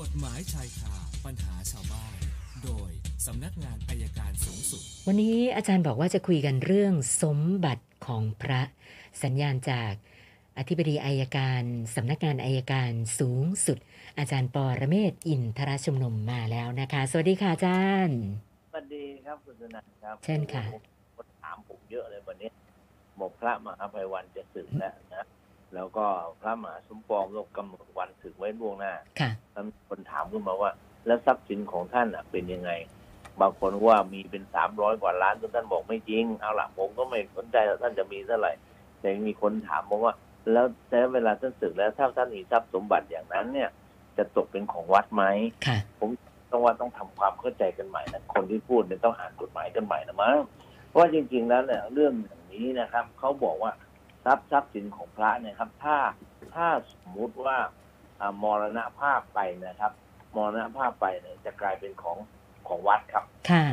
กฎหมายชายคาปัญหาชาวบ้าน โดยสำนักงานอายการสูงสุด วันนี้อาจารย์บอกว่าจะคุยกันเรื่องสมบัติของพระ สัญญาณจากอธิบดีอายการสำนักงานอายการสูงสุด อาจารย์ปอระเมศวร์อินทรชุมนุมมาแล้วนะคะ สวัสดีค่ะอาจารย์สวัสดีครับคุณสุนันท์ครับ เช่นค่ะคนถามผมเยอะเลยวันนี้บอกพระมหาภัยวันจะสึกแล้วนะ แล้วก็พระมหาสมปองก็กำหนดวันสึกไว้ล่วงหน้าค่ะ แล้วมีคนถามขึ้นมาว่า แล้วทรัพย์สินของท่านอะ เป็นยังไง บางคนว่ามีเป็นสามร้อยกว่าล้านจนท่านบอกไม่จริง เอาล่ะผมก็ไม่สนใจว่าท่านจะมีเท่าไหร่ แต่มีคนถามมาว่า แล้วแต่เวลาท่านสึกแล้วถ้าท่านมีทรัพย์สมบัติอย่างนั้นเนี่ย จะตกเป็นของวัดไหมค่ะต้องว่าต้องทำความเข้าใจกันใหม่นะคนที่พูดเนี่ยต้องอ่านกฎหมายกันใหม่นะมั้งเพราะว่าจริง ๆ แล้วเนี่ยเรื่องอย่างนี้นะครับเขาบอกว่า ทรัพย์ทรัพย์สินของพระเนี่ยครับ ถ้าถ้าสมมุติว่าอ่ามรณภาพไปนะครับ มรณภาพไปเนี่ยจะกลายเป็นของของวัดครับค่ะ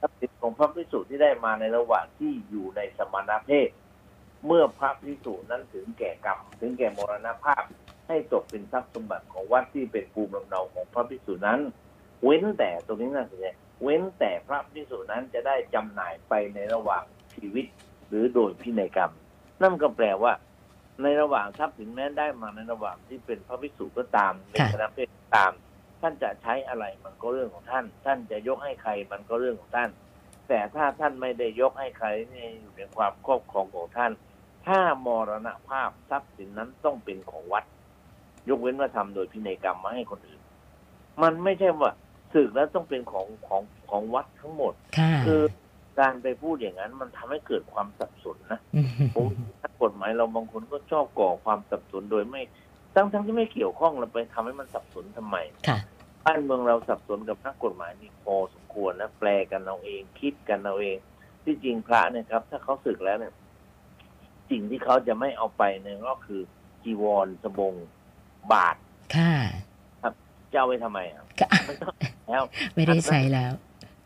ทรัพย์สินของพระพิสุที่ได้มาในระหว่างที่อยู่ในสมณเพศ เมื่อพระพิสุนั้นถึงแก่กรรมถึงแก่มรณภาพ ให้ตกเป็นทรัพย์สมบัติของวัดที่เป็นภูมิลำเนาของพระพิสุนั้น เว้นแต่ตรงนี้น่าสนใจเว้นแต่พระพิสุนั้นจะได้จำหน่ายไปในระหว่างชีวิต หรือโดยพินัยกรรม นั่นก็แปลว่า ในระหว่างทรัพย์สินแม้ได้มาในระหว่างที่เป็นพระพิสุก็ตามเป็นค่ะคณะเพศก็ตาม ท่านจะใช้อะไรมันก็เรื่องของท่าน ท่านจะยกให้ใครมันก็เรื่องของท่าน แต่ถ้าท่านไม่ได้ยกให้ใครเนี่ยอยู่ในความครอบครองของท่าน ถ้ามรณภาพทรัพย์สินนั้นต้องเป็นของวัด ยกเว้นว่าทำโดยพินัยกรรมมาให้คนอื่น มันไม่ใช่ว่าสึกแล้วต้องเป็นของของของวัดทั้งหมดค่ะคือ การไปพูดอย่างนั้น มันทำให้เกิดความสับสนนะอืมผมนักกฎหมายเราบางคนก็ชอบก่อความสับสนโดยไม่ทั้งทั้งที่ไม่เกี่ยวข้องเราไปทำให้มันสับสนทำไมค่ะบ้านเมืองเราสับสนกับนักกฎหมายนี่พอสมควรนะแปลกันเอาเองคิดกันเอาเอง ที่จริงพระเนี่ยครับ ถ้าเขาสึกแล้วเนี่ยสิ่งที่เขาจะไม่เอาไปเนี่ยก็คือจีวรสบงบาทค่ะจะเอาไว้ทำไมอะก็ไม่ต้องแล้วไม่ได้ใช้แล้ว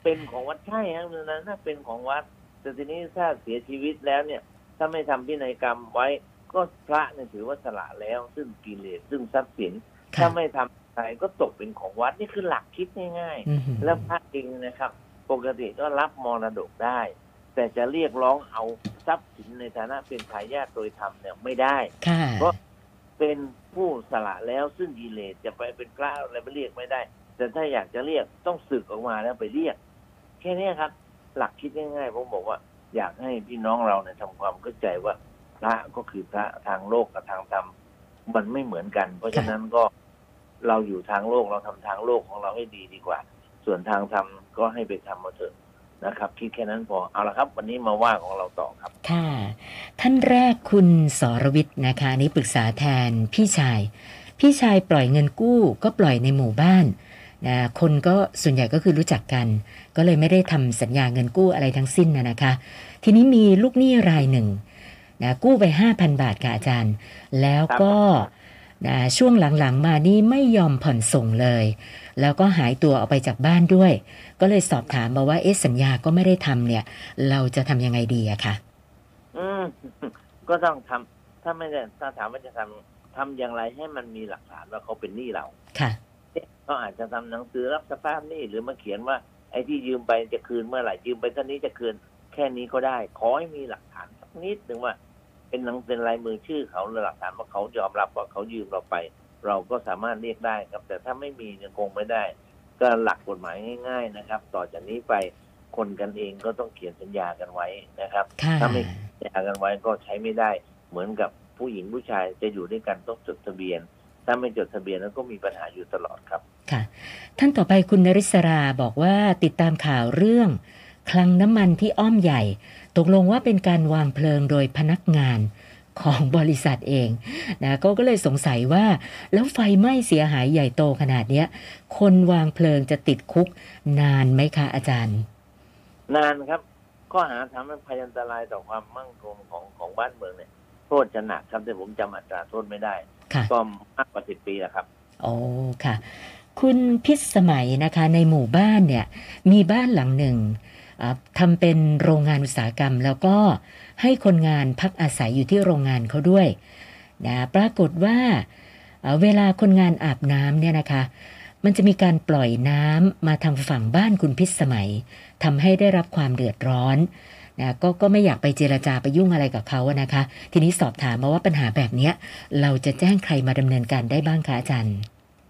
เป็นของวัดใช่ครับนั้นน่าเป็นของวัด แต่ทีนี้ถ้าเสียชีวิตแล้วเนี่ย ถ้าไม่ทำพินัยกรรมไว้ ก็พระเนี่ยถือว่าสละแล้ว ซึ่งกิเลสซึ่งทรัพย์สินค่ะถ้าไม่ทำอะไรก็ตกเป็นของวัดนี่คือหลักคิดง่ายอืมๆแล้วพระเองนะครับ ปกติก็รับมรดกได้ แต่จะเรียกร้องเอาทรัพย์สินในฐานะเป็นทายาทโดยธรรมเนี่ยไม่ได้ค่ะเพราะเป็นผู้สละแล้วซึ่งกิเลสจะไปเป็นพระอะไรไปเรียกไม่ได้ แต่ถ้าอยากจะเรียกต้องสึกออกมาแล้วไปเรียก แค่นี้ครับ หลักคิดง่ายๆผมบอกว่า อยากให้พี่น้องเราเนี่ยทำความเข้าใจว่าพระก็คือพระทางโลกกับทางธรรมมันไม่เหมือนกัน เพราะฉะนั้นก็เราอยู่ทางโลกเราทำทางโลกของเราให้ดีดีกว่า ส่วนทางธรรมก็ให้ไปทำมาเถอะนะครับคิดแค่นั้นพอเอาละครับ วันนี้มาว่าของเราต่อครับ ค่ะ ท่านแรกคุณสรวิทย์นะคะนี่ปรึกษาแทนพี่ชาย พี่ชายปล่อยเงินกู้ก็ปล่อยในหมู่บ้าน นะคนก็ส่วนใหญ่ก็คือรู้จักกัน ก็เลยไม่ได้ทำสัญญาเงินกู้อะไรทั้งสิ้นนะนะคะ ทีนี้มีลูกหนี้รายหนึ่งนะกู้ไป 5,000 บาทค่ะอาจารย์ แล้วก็นะช่วงหลังๆ มานี่ไม่ยอมผ่อนส่งเลย แล้วก็หายตัวออกไปจากบ้านด้วย ก็เลยสอบถามมาว่าเอ๊ะสัญญาก็ไม่ได้ทำเนี่ย เราจะทำยังไงดีอะคะอืมก็ต้องทำถ้าไม่ได้ถ้าถามว่าจะทำทำอย่างไรให้มันมีหลักฐานว่าเขาเป็นหนี้เราค่ะ เขาอาจจะทำหนังสือรับสภาพหนี้หรือมาเขียนว่า ไอ้ที่ยืมไปจะคืนเมื่อไหร่ยืมไปเท่านี้จะคืน แค่นี้ก็ได้ ขอให้มีหลักฐานสักนิดหนึ่งว่า เป็นหนังเป็นลายมือชื่อเขาหรือหลักฐานว่าเขายอมรับว่าเขายืมเราไป เราก็สามารถเรียกได้ครับ แต่ถ้าไม่มีเนี่ยคงไม่ได้ ก็หลักกฎหมายง่าย ๆนะครับ ต่อจากนี้ไปคนกันเองก็ต้องเขียนสัญญากันไว้นะครับค่ะถ้าไม่สัญญากันไว้ก็ใช้ไม่ได้ เหมือนกับผู้หญิงผู้ชายจะอยู่ด้วยกันต้องจดทะเบียน ถ้าไม่จดทะเบียนแล้วก็มีปัญหาอยู่ตลอดครับค่ะ ท่านต่อไปคุณนริศราบอกว่าติดตามข่าวเรื่อง คลังน้ำมันที่อ้อมใหญ่ ตกลงว่าเป็นการวางเพลิงโดยพนักงานของบริษัทเองนะก็ก็เลยสงสัยว่า แล้วไฟไหม้เสียหายใหญ่โตขนาดเนี้ย คนวางเพลิงจะติดคุกนานไหมคะอาจารย์ นานครับ ข้อหาทำให้ภัยอันตรายต่อความมั่งคงของของบ้านเมืองเนี่ย โทษจะหนักครับแต่ผมจำอัตราโทษไม่ได้ ค่ะ ก็มากกว่าสิบปีแล้วครับ โอ้ค่ะ คุณพิษสมัยนะคะ ในหมู่บ้านเนี่ย มีบ้านหลังหนึ่งอ่าทำเป็นโรงงานอุตสาหกรรม แล้วก็ให้คนงานพักอาศัยอยู่ที่โรงงานเขาด้วยนะปรากฏว่าเอ่อเวลาคนงานอาบน้ำเนี่ยนะคะ มันจะมีการปล่อยน้ำมาทางฝั่งบ้านคุณพิษสมัยทำให้ได้รับความเดือดร้อน นะก็ก็ไม่อยากไปเจรจาไปยุ่งอะไรกับเขาอะนะคะ ทีนี้สอบถามมาว่าปัญหาแบบเนี้ย เราจะแจ้งใครมาดำเนินการได้บ้างคะอาจารย์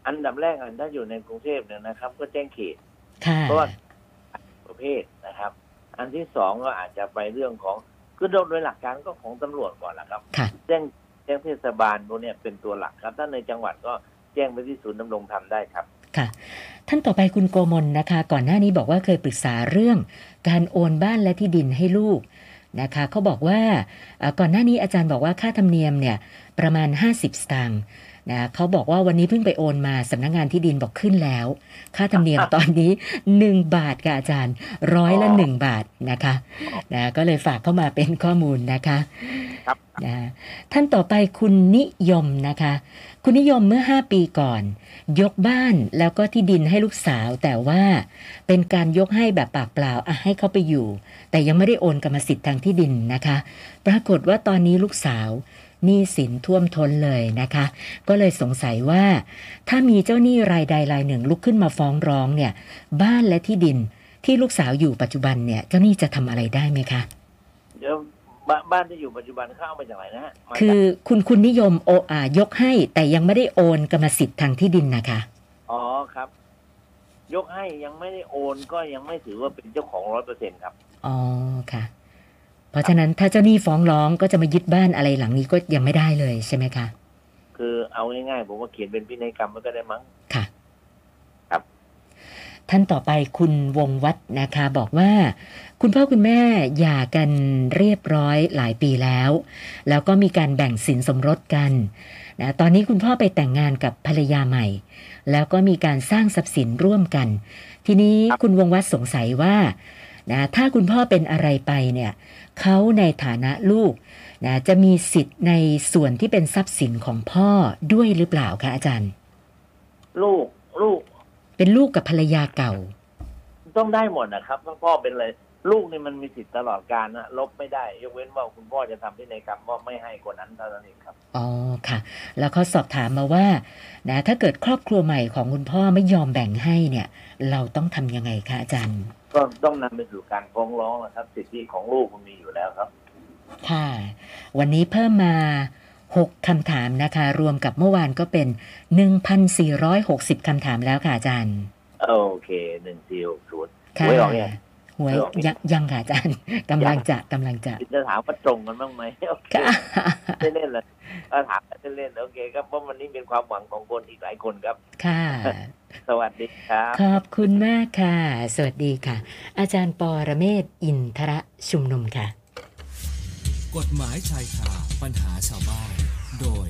อันดับแรกอันถ้าอยู่ในกรุงเทพเนี่ยนะครับ ก็แจ้งเขตค่ะเพราะว่าประเภทนะครับ อันที่สองก็อาจจะไปเรื่องของคือโดยโดยหลักการก็ของตำรวจก่อนแหละครับค่ะแจ้งแจ้งเทศบาลตัวเนี้ยเป็นตัวหลักครับถ้าในจังหวัดก็แจ้งไปที่ศูนย์ดำรงธรรมได้ครับ ค่ะ ท่านต่อไปคุณโกมลนะคะ ก่อนหน้านี้บอกว่าเคยปรึกษาเรื่อง การโอนบ้านและที่ดินให้ลูกนะคะเขาบอกว่าก่อนหน้านี้อาจารย์บอกว่าค่าธรรมเนียมเนี่ยประมาณ 50 สตางค์ นะเขาบอกว่าวันนี้เพิ่งไปโอนมาสำนักงานที่ดินบอกขึ้นแล้ว ค่าธรรมเนียมตอนนี้ 1 บาทค่ะอาจารย์ ร้อยละอ๋อ1บาทนะคะนะก็เลยฝากเข้ามาเป็นข้อมูลนะคะครับนะท่านต่อไปคุณนิยมนะคะ คุณนิยมเมื่อ 5 ปีก่อน ยกบ้านแล้วก็ที่ดินให้ลูกสาวแต่ว่าเป็นการยกให้แบบปากเปล่าอะให้เขาไปอยู่ แต่ยังไม่ได้โอนกรรมสิทธิ์ทางที่ดินนะคะ ปรากฏว่าตอนนี้ลูกสาว หนี้สินท่วมท้นเลยนะคะ ก็เลยสงสัยว่า ถ้ามีเจ้าหนี้รายใดรายหนึ่งลุกขึ้นมาฟ้องร้องเนี่ย บ้านและที่ดินที่ลูกสาวอยู่ปัจจุบันเนี่ยเจ้าหนี้จะทำอะไรได้ไหมคะเดี๋ยวบ้านบ้านที่อยู่ปัจจุบันเข้าเอามาจากไหนนะฮะมาจากคือคุณคุณนิยมโออายกให้แต่ยังไม่ได้โอนกรรมสิทธิ์ทางที่ดินนะคะอ๋อครับ ยกให้ยังไม่ได้โอนก็ยังไม่ถือว่าเป็นเจ้าของร้อยเปอร์เซ็นครับอ๋อค่ะ เพราะฉะนั้นถ้าเจ้าหนี้ฟ้องร้องก็จะมายึดบ้านอะไรหลังนี้ก็ยังไม่ได้เลยใช่ไหมคะคือเอาง่ายๆผมว่าเขียนเป็นพินัยกรรมมันก็ได้มั้งค่ะ ครับ ท่านต่อไปคุณวงวัฒน์นะคะ บอกว่า คุณพ่อคุณแม่หย่ากันเรียบร้อยหลายปีแล้ว แล้วก็มีการแบ่งสินสมรสกันนะตอนนี้คุณพ่อไปแต่งงานกับภรรยาใหม่ แล้วก็มีการสร้างทรัพย์สินร่วมกัน ทีนี้คุณวงวัฒน์สงสัยว่า นะถ้าคุณพ่อเป็นอะไรไปเนี่ยเขาในฐานะลูกนะจะมีสิทธิ์ในส่วนที่เป็นทรัพย์สินของพ่อด้วยหรือเปล่าคะอาจารย์ ลูกลูก เป็นลูกกับภรรยาเก่า ต้องได้หมดนะครับถ้าพ่อเป็นเลยลูกนี่มันมีสิทธิ์ตลอดการนะลบไม่ได้ยกเว้นว่าคุณพ่อจะทำพินัยกรรมว่าไม่ให้คนนั้นเท่านั้นเองครับอ๋อค่ะ แล้วเขาสอบถามมาว่า นะ ถ้าเกิดครอบครัวใหม่ของคุณพ่อไม่ยอมแบ่งให้เนี่ย เราต้องทำยังไงคะอาจารย์ ก็ต้องนำไปสู่การฟ้องร้องนะครับ สิทธิของลูกมันมีอยู่แล้วครับ ค่ะ วันนี้เพิ่มมา6คำถามนะคะ รวมกับเมื่อวานก็เป็น1,460คำถามแล้วค่ะอาจารย์ โอเคหนึ่งสี่หกศูนย์ค่ะหวยออกเนี่ยหวยหวยออกยังยังยังค่ะอาจารย์กำลังจะกำลังจะจะถามว่าตรงกันบ้างไหมโอเคค่ะไม่เล่นเลย เออถามเล่นๆโอเคครับเพราะวันนี้เป็นความหวังของคนอีกหลายคนครับ ค่ะ สวัสดีครับ ขอบคุณมากค่ะ สวัสดีค่ะ อาจารย์ปอระเมศวร์อินทระชุมนุมค่ะ กฎหมายชายคาปัญหาชาวบ้านโดย